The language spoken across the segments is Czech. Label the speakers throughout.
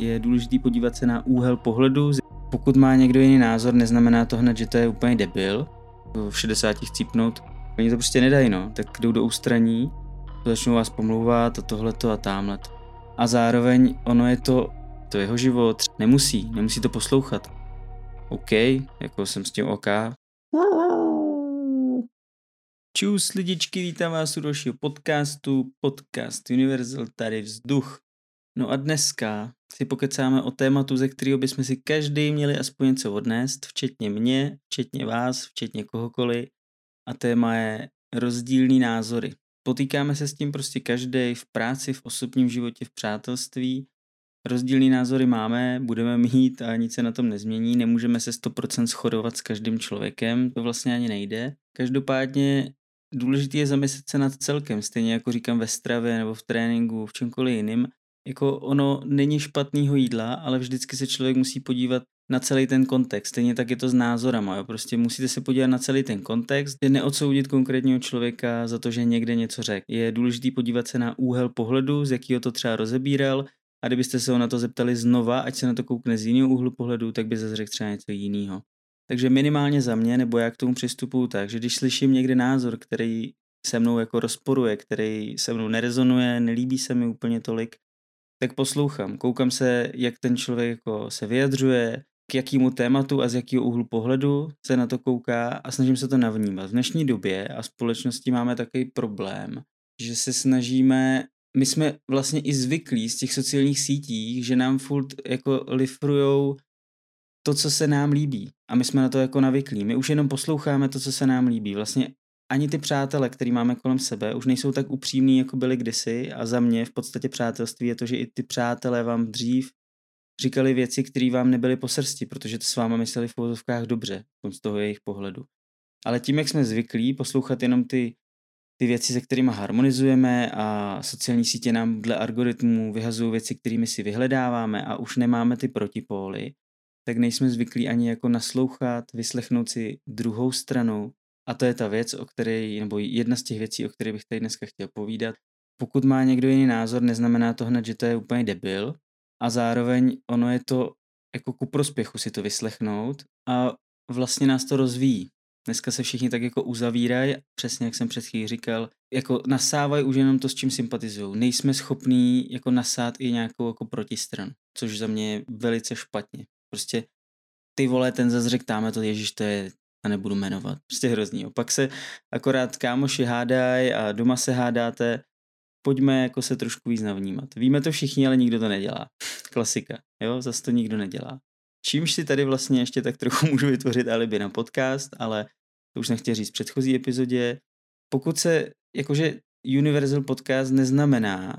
Speaker 1: Je důležité podívat se na úhel pohledu. Pokud má někdo jiný názor, neznamená to hned, že to je úplně debil. V 60 chcípnout. Oni to prostě nedají, no. Tak jdou do ústraní, začnou vás pomlouvat a tohleto a tamhle. A zároveň ono je to, to jeho život. Nemusí, nemusí to poslouchat. OK, jako jsem s tím OK. Čus lidičky, vítám vás u dalšího podcastu, podcast Universal, tady vzduch. No a dneska si pokecáme o tématu, ze kterého bychom si každý měli aspoň něco odnést, včetně mě, včetně vás, včetně kohokoliv. A téma je rozdílný názory. Potýkáme se s tím prostě každý v práci, v osobním životě, v přátelství. Rozdílný názory máme, budeme mít a nic se na tom nezmění. Nemůžeme se 100% shodovat s každým člověkem, to vlastně ani nejde. Každopádně důležité je zamyslet se nad celkem, stejně jako říkám ve stravě nebo v tréninku, v čemkoliv jiným. Jako ono není špatného jídla, ale vždycky se člověk musí podívat na celý ten kontext. Stejně tak je to s názorama. Jo? Prostě musíte se podívat na celý ten kontext, je neodsoudit konkrétního člověka za to, že někde něco řekl. Je důležité podívat se na úhel pohledu, z jakého to třeba rozebíral, a kdybyste se ho na to zeptali znova, ať se na to koukne z jiného úhlu pohledu, tak by zase řekl třeba něco jiného. Takže minimálně za mě, nebo já k tomu přistupuju tak, že když slyším někde názor, který se mnou jako rozporuje, který se mnou nerezonuje, nelíbí se mi úplně tolik, tak poslouchám, koukám se, jak ten člověk jako se vyjadřuje, k jakému tématu a z jakého úhlu pohledu se na to kouká a snažím se to navnímat. V dnešní době a společnosti máme takový problém, že se snažíme my jsme vlastně i zvyklí z těch sociálních sítí, že nám furt jako lifrujou to, co se nám líbí. A my jsme na to jako navyklí. My už jenom posloucháme to, co se nám líbí. Vlastně ani ty přátele, který máme kolem sebe, už nejsou tak upřímní, jako byli kdysi. A za mě v podstatě přátelství je to, že i ty přátelé vám dřív říkali věci, které vám nebyly po srsti, protože to s váma mysleli v pohodovkách dobře, z toho jejich pohledu. Ale tím, jak jsme zvyklí poslouchat jenom ty ty věci, se kterými harmonizujeme a sociální sítě nám dle algoritmů vyhazují věci, kterými si vyhledáváme a už nemáme ty protipóly, tak nejsme zvyklí ani jako naslouchat, vyslechnout si druhou stranu. A to je ta věc, o které, nebo jedna z těch věcí, o kterých bych tady dneska chtěl povídat. Pokud má někdo jiný názor, neznamená to hned, že to je úplně debil. A zároveň ono je to jako ku prospěchu si to vyslechnout a vlastně nás to rozvíjí. Dneska se všichni tak jako uzavírají, přesně jak jsem před chvílí říkal, jako nasávají už jenom to, s čím sympatizují. Nejsme schopní jako nasát i nějakou jako protistranu, což za mě je velice špatně. Prostě ty vole, ten zase řekl, to, ježiš, to je, a nebudu jmenovat. Prostě hrozný. Pak se akorát kámoši hádají a doma se hádáte, pojďme jako se trošku víc navnímat. Víme to všichni, ale nikdo to nedělá. Klasika, jo, zase to nikdo nedělá. Čímž si tady vlastně ještě tak trochu můžu vytvořit alibi na podcast, ale to už nechtěl říct v předchozí epizodě. Pokud se, jakože Universal Podcast neznamená,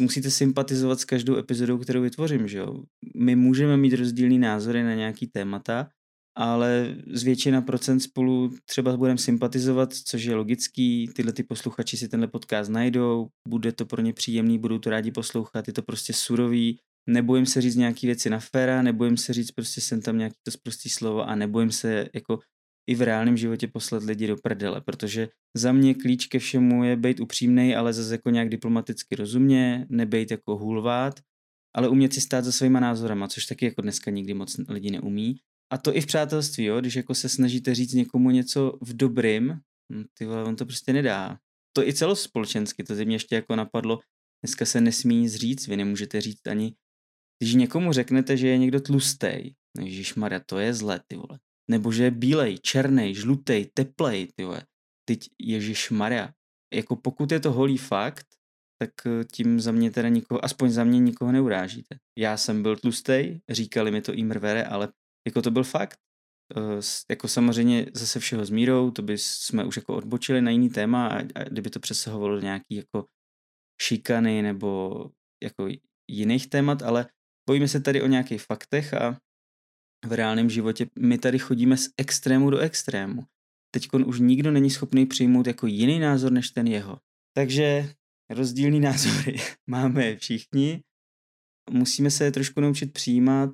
Speaker 1: musíte sympatizovat s každou epizodou, kterou vytvořím, že jo. My můžeme mít rozdílný názory na nějaký témata, ale z většina procent spolu třeba budeme sympatizovat, což je logický, tyhle ty posluchači si tenhle podcast najdou, bude to pro ně příjemný, budou to rádi poslouchat, je to prostě surový, nebojím se říct nějaký věci na féra, nebojím se říct prostě jsem tam nějaký to zprostý slovo a nebojím se jako i v reálném životě poslat lidi do prdele, protože za mě klíč ke všemu je být upřímný, ale zase jako nějak diplomaticky rozumně, nebejt jako hůlvát, ale umět si stát za svýma názorama, což taky jako dneska nikdy moc lidi neumí. A to i v přátelství, jo? když jako se snažíte říct někomu něco v dobrým, hm, ty vole, on to prostě nedá. To i celospolečensky, to ze mě ještě jako napadlo, dneska se nesmí nic říct, vy nemůžete říct ani když někomu řeknete, že je někdo tlustej, Maria, to je zlé, ty vole. Nebo že je bílej, černý, žlutej, teplej, ty vole. Teď Maria. Jako pokud je to holý fakt, tak eh, tím za mě teda nikoho, aspoň za mě nikoho neurážíte. Já jsem byl tlustej, říkali mi to i mrvere, ale jako to byl fakt. Uh, jako samozřejmě zase všeho s mírou, to by jsme už jako odbočili na jiný téma a, a kdyby to přesahovalo nějaký jako šikany nebo jako jiných témat, ale Bojíme se tady o nějakých faktech a v reálném životě my tady chodíme z extrému do extrému. Teď už nikdo není schopný přijmout jako jiný názor než ten jeho. Takže rozdílný názory máme všichni. Musíme se trošku naučit přijímat,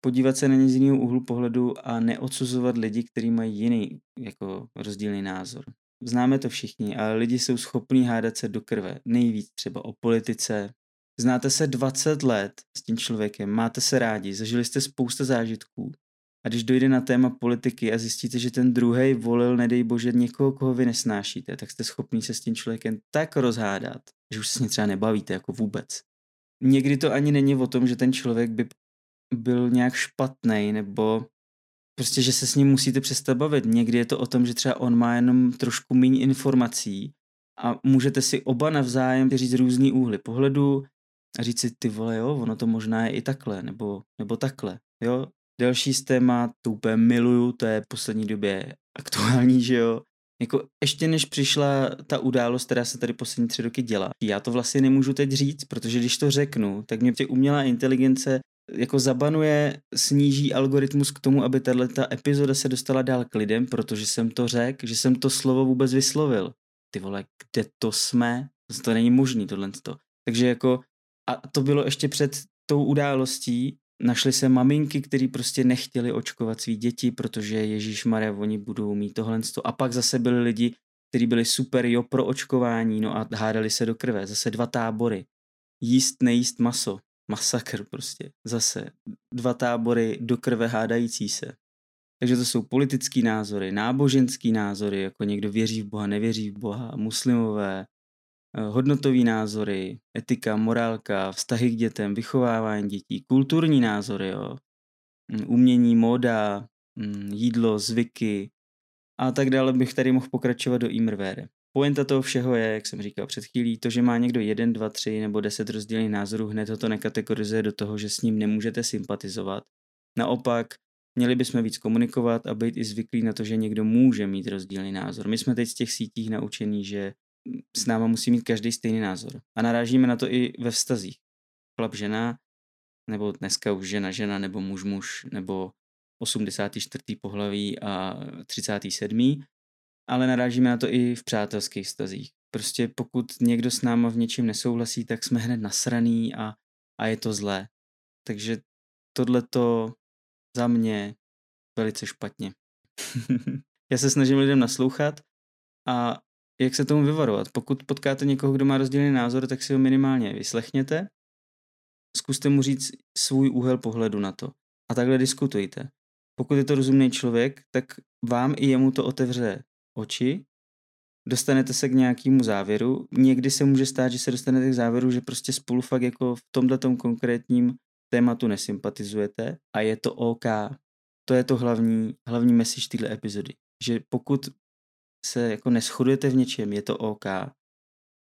Speaker 1: podívat se na ně z jiného úhlu pohledu a neodsuzovat lidi, kteří mají jiný jako rozdílný názor. Známe to všichni, ale lidi jsou schopní hádat se do krve. Nejvíc třeba o politice, Znáte se 20 let s tím člověkem, máte se rádi, zažili jste spousta zážitků a když dojde na téma politiky a zjistíte, že ten druhý volil, nedej bože, někoho, koho vy nesnášíte, tak jste schopný se s tím člověkem tak rozhádat, že už se s ním třeba nebavíte jako vůbec. Někdy to ani není o tom, že ten člověk by byl nějak špatný nebo prostě, že se s ním musíte přestat bavit. Někdy je to o tom, že třeba on má jenom trošku méně informací a můžete si oba navzájem říct různý úhly pohledu a říct si, ty vole, jo, ono to možná je i takhle, nebo, nebo takhle, jo. Další z témat, to úplně miluju, to je v poslední době aktuální, že jo. Jako ještě než přišla ta událost, která se tady poslední tři roky dělá, já to vlastně nemůžu teď říct, protože když to řeknu, tak mě tě umělá inteligence jako zabanuje, sníží algoritmus k tomu, aby tahle ta epizoda se dostala dál k lidem, protože jsem to řekl, že jsem to slovo vůbec vyslovil. Ty vole, kde to jsme? To není možný tohle. Takže jako, a to bylo ještě před tou událostí, našly se maminky, které prostě nechtěli očkovat svý děti, protože Ježíš Maria, oni budou mít tohle. A pak zase byli lidi, kteří byli super jo pro očkování, no a hádali se do krve. Zase dva tábory. Jíst, nejíst maso masakr prostě. Zase dva tábory do krve hádající se. Takže to jsou politický názory, náboženský názory, jako někdo věří v Boha, nevěří v Boha, muslimové, eh, hodnotový názory, etika, morálka, vztahy k dětem, vychovávání dětí, kulturní názory, jo, mm, umění, móda, mm, jídlo, zvyky a tak dále bych tady mohl pokračovat do Imrvére. Poenta toho všeho je, jak jsem říkal před chvílí, to, že má někdo jeden, dva, tři nebo deset rozdílných názorů, hned to nekategorizuje do toho, že s ním nemůžete sympatizovat. Naopak, měli bychom víc komunikovat a být i zvyklí na to, že někdo může mít rozdílný názor. My jsme teď z těch sítích naučení, že s náma musí mít každý stejný názor. A narážíme na to i ve vztazích. Chlap, žena, nebo dneska už žena, žena, nebo muž, muž, nebo 84. pohlaví a 37 ale narážíme na to i v přátelských stazích. Prostě pokud někdo s náma v něčem nesouhlasí, tak jsme hned nasraný a, a je to zlé. Takže tohle to za mě velice špatně. Já se snažím lidem naslouchat a jak se tomu vyvarovat. Pokud potkáte někoho, kdo má rozdílný názor, tak si ho minimálně vyslechněte, zkuste mu říct svůj úhel pohledu na to a takhle diskutujte. Pokud je to rozumný člověk, tak vám i jemu to otevře oči, dostanete se k nějakému závěru. Někdy se může stát, že se dostanete k závěru, že prostě spolu fakt jako v tomto konkrétním tématu nesympatizujete a je to OK. To je to hlavní, hlavní message téhle epizody. Že pokud se jako neschodujete v něčem, je to OK.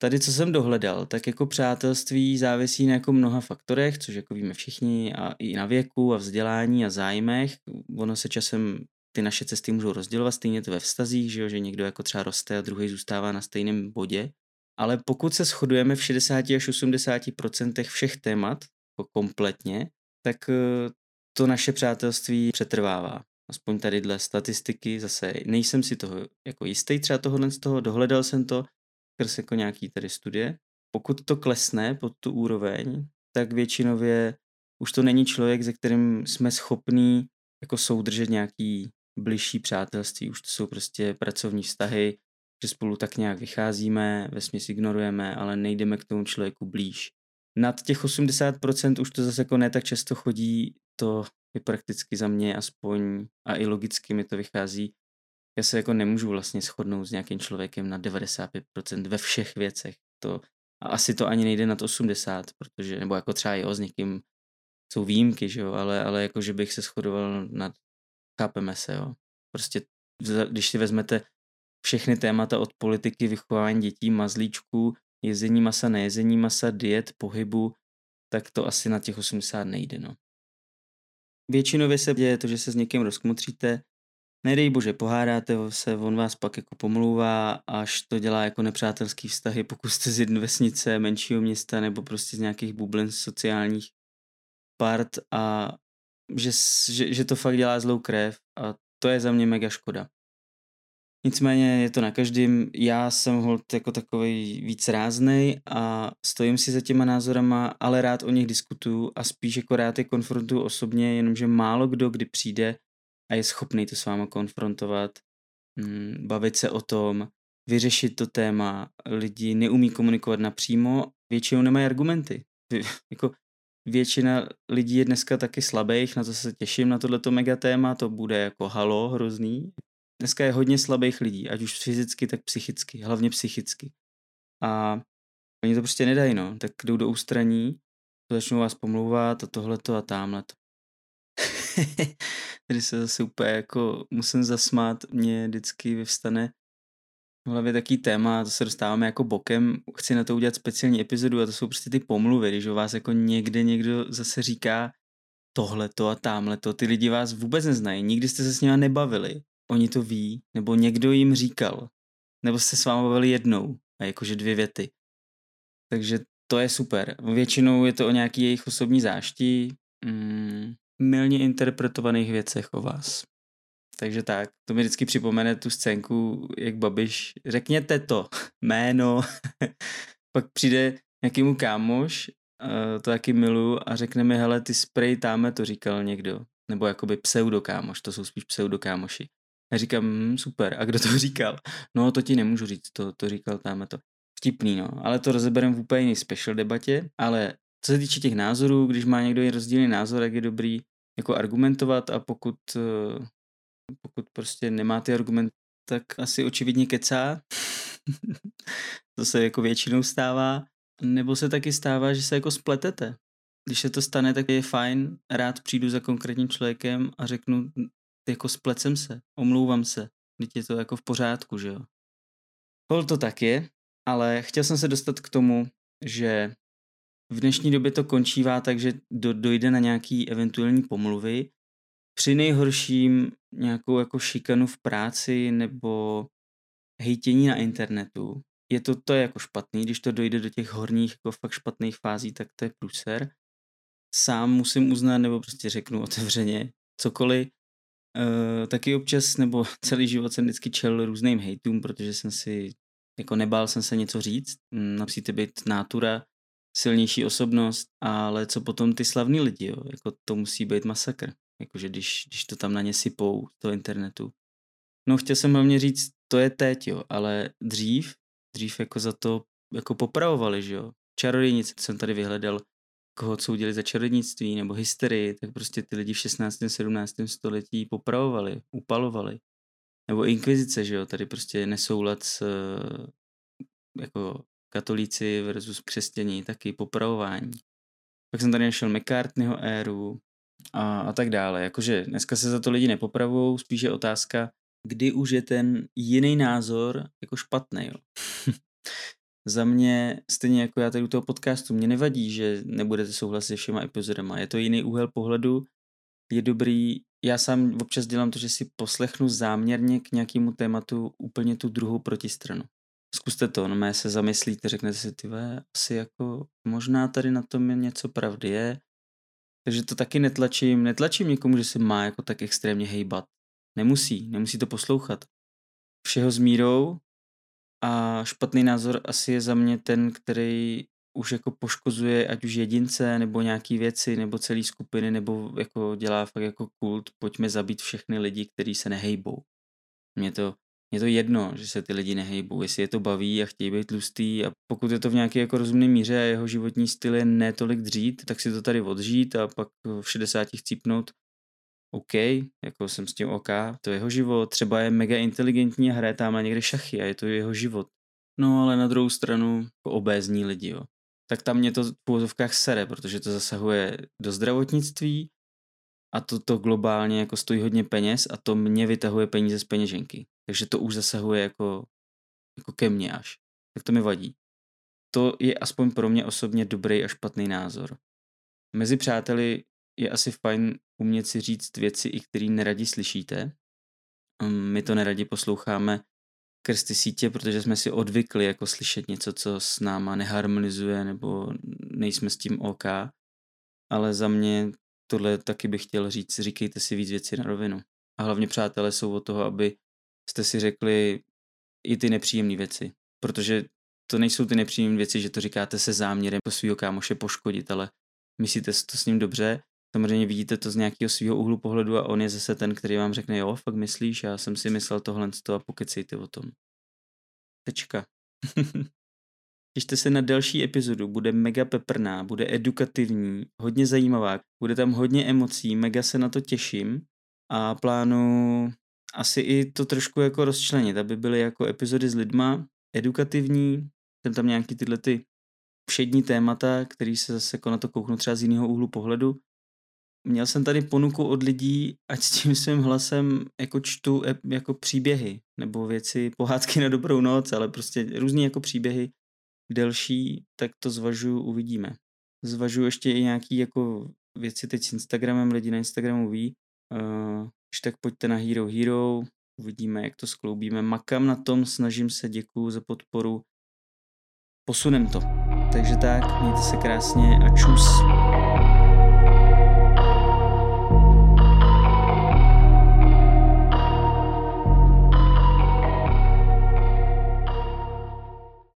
Speaker 1: Tady, co jsem dohledal, tak jako přátelství závisí na jako mnoha faktorech, což jako víme všichni, a i na věku a vzdělání a zájmech. Ono se časem ty naše cesty můžou rozdělovat, stejně to ve vztazích, že, jo, že někdo jako třeba roste a druhý zůstává na stejném bodě. Ale pokud se shodujeme v 60 až 80% všech témat jako kompletně, tak eh, to naše přátelství přetrvává. Aspoň tady dle statistiky, zase nejsem si toho jako jistý třeba tohohle z toho, dohledal jsem to skrz jako nějaký tady studie. Pokud to klesne pod tu úroveň, tak většinově už to není člověk, se kterým jsme schopní jako soudržet nějaký bližší přátelství, už to jsou prostě pracovní vztahy, že spolu tak nějak vycházíme, ve směs ignorujeme, ale nejdeme k tomu člověku blíž. Nad těch 80% už to zase jako ne tak často chodí, to je prakticky za mě aspoň a i logicky mi to vychází. Já se jako nemůžu vlastně shodnout s nějakým člověkem na 95% ve všech věcech. To, a asi to ani nejde nad 80, protože, nebo jako třeba jo, s někým jsou výjimky, že jo, ale, ale jako, že bych se shodoval nad Chápeme se, jo. Prostě, když si vezmete všechny témata od politiky, vychování dětí, mazlíčků, jezení masa, nejezení masa, diet, pohybu, tak to asi na těch 80 nejde, no. Většinově se děje to, že se s někým rozkmutříte, nedej bože, pohádáte se, on vás pak jako pomlouvá, až to dělá jako nepřátelský vztahy, pokud jste z jedné vesnice, menšího města nebo prostě z nějakých bublin sociálních part a že, že, že to fakt dělá zlou krev a to je za mě mega škoda. Nicméně je to na každém. Já jsem hold jako takový víc ráznej a stojím si za těma názorama, ale rád o nich diskutuju a spíš jako rád je konfrontuju osobně, jenomže málo kdo kdy přijde a je schopný to s váma konfrontovat, mm, bavit se o tom, vyřešit to téma. Lidi neumí komunikovat napřímo, většinou nemají argumenty. jako většina lidí je dneska taky slabých, na to se těším, na tohleto mega téma, to bude jako halo hrozný. Dneska je hodně slabých lidí, ať už fyzicky, tak psychicky, hlavně psychicky. A oni to prostě nedají, no. Tak jdou do ústraní, začnou vás pomlouvat a tohleto a tamhleto. Tady se zase úplně jako musím zasmát, mě vždycky vyvstane hlavě taký téma, to se dostáváme jako bokem, chci na to udělat speciální epizodu a to jsou prostě ty pomluvy, když o vás jako někde někdo zase říká tohleto a tamhleto, ty lidi vás vůbec neznají, nikdy jste se s nimi nebavili, oni to ví, nebo někdo jim říkal, nebo jste s vámi bavili jednou a jakože dvě věty. Takže to je super. Většinou je to o nějaký jejich osobní zášti, mm, milně interpretovaných věcech o vás. Takže tak, to mi vždycky připomene tu scénku, jak Babiš, řekněte to, jméno, pak přijde nějaký mu kámoš, uh, to taky milu a řekne mi, hele, ty spray táme to říkal někdo, nebo jakoby pseudokámoš, to jsou spíš pseudokámoši. Já říkám, hm, super, a kdo to říkal? No to ti nemůžu říct, to, to říkal táme to. Vtipný, no, ale to rozeberem v úplně jiný special debatě, ale co se týče těch názorů, když má někdo rozdílný názor, jak je dobrý jako argumentovat a pokud uh, pokud prostě nemá ty argument, tak asi očividně kecá. to se jako většinou stává. Nebo se taky stává, že se jako spletete. Když se to stane, tak je fajn, rád přijdu za konkrétním člověkem a řeknu, jako splecem se, omlouvám se, teď je to jako v pořádku, že jo. Hol to tak je, ale chtěl jsem se dostat k tomu, že v dnešní době to končívá tak, že do, dojde na nějaký eventuální pomluvy při nejhorším nějakou jako šikanu v práci nebo hejtění na internetu, je to, to je jako špatný, když to dojde do těch horních jako fakt špatných fází, tak to je pluser. Sám musím uznat, nebo prostě řeknu otevřeně, cokoliv, Uh, taky občas, nebo celý život jsem vždycky čel různým hejtům, protože jsem si, jako nebál jsem se něco říct, například být nátura, silnější osobnost, ale co potom ty slavní lidi, jo? jako to musí být masakr. Jakože když, když to tam na ně sypou toho internetu. No chtěl jsem hlavně říct, to je teď, jo, ale dřív, dřív jako za to jako popravovali, že jo. Čarodějnice jsem tady vyhledal, koho udělali za čarodějnictví nebo hysterii, tak prostě ty lidi v 16. 17. století popravovali, upalovali. Nebo inkvizice, že jo, tady prostě nesoulad s jako katolíci versus křesťaní, taky popravování. Pak jsem tady našel McCartneyho éru, a, a tak dále. Jakože dneska se za to lidi nepopravují, spíš je otázka, kdy už je ten jiný názor jako špatný. Jo. za mě, stejně jako já tady u toho podcastu, mě nevadí, že nebudete souhlasit se všema epizodama. Je to jiný úhel pohledu, je dobrý, já sám občas dělám to, že si poslechnu záměrně k nějakému tématu úplně tu druhou protistranu. Zkuste to, no se zamyslíte, řeknete si, ty asi jako možná tady na tom je něco pravdy je, takže to taky netlačím, netlačím někomu, že se má jako tak extrémně hejbat. Nemusí, nemusí to poslouchat. Všeho s mírou a špatný názor asi je za mě ten, který už jako poškozuje ať už jedince, nebo nějaký věci, nebo celý skupiny, nebo jako dělá fakt jako kult, pojďme zabít všechny lidi, kteří se nehejbou. Mě to je to jedno, že se ty lidi nehejbou, jestli je to baví a chtějí být tlustý a pokud je to v nějaké jako rozumné míře a jeho životní styl je netolik dřít, tak si to tady odžít a pak v 60 chcípnout OK, jako jsem s tím OK, to je jeho život, třeba je mega inteligentní a hraje tam někde šachy a je to jeho život. No ale na druhou stranu jako obézní lidi, jo. Tak tam mě to v půvozovkách sere, protože to zasahuje do zdravotnictví, a to, to globálně jako stojí hodně peněz a to mě vytahuje peníze z peněženky. Takže to už zasahuje jako, jako ke mně až. Tak to mi vadí. To je aspoň pro mě osobně dobrý a špatný názor. Mezi přáteli je asi fajn umět si říct věci, i které neradi slyšíte. Hm, my to neradi posloucháme skrz ty sítě, protože jsme si odvykli jako slyšet něco, co s náma neharmonizuje nebo nejsme s tím OK. Ale za mě tohle taky bych chtěl říct, říkejte si víc věcí na rovinu. A hlavně přátelé jsou od toho, aby jste si řekli i ty nepříjemné věci. Protože to nejsou ty nepříjemné věci, že to říkáte se záměrem po svého kámoše poškodit, ale myslíte si to s ním dobře, samozřejmě vidíte to z nějakého svého úhlu pohledu a on je zase ten, který vám řekne, jo, fakt myslíš, já jsem si myslel tohle a pokecejte o tom. Tečka. Těšte se na další epizodu, bude mega peprná, bude edukativní, hodně zajímavá, bude tam hodně emocí, mega se na to těším a plánu asi i to trošku jako rozčlenit, aby byly jako epizody s lidma edukativní, jsem tam nějaký tyhle ty všední témata, který se zase jako na to kouknu třeba z jiného úhlu pohledu. Měl jsem tady ponuku od lidí, ať s tím svým hlasem jako čtu jako příběhy nebo věci, pohádky na dobrou noc, ale prostě různý jako příběhy delší, tak to zvažuju, uvidíme. Zvažuju ještě i nějaký jako věci teď s Instagramem, lidi na Instagramu ví, uh, když tak pojďte na Hero Hero, uvidíme, jak to skloubíme. Makám na tom, snažím se, děkuju za podporu. Posunem to. Takže tak, mějte se krásně a čus.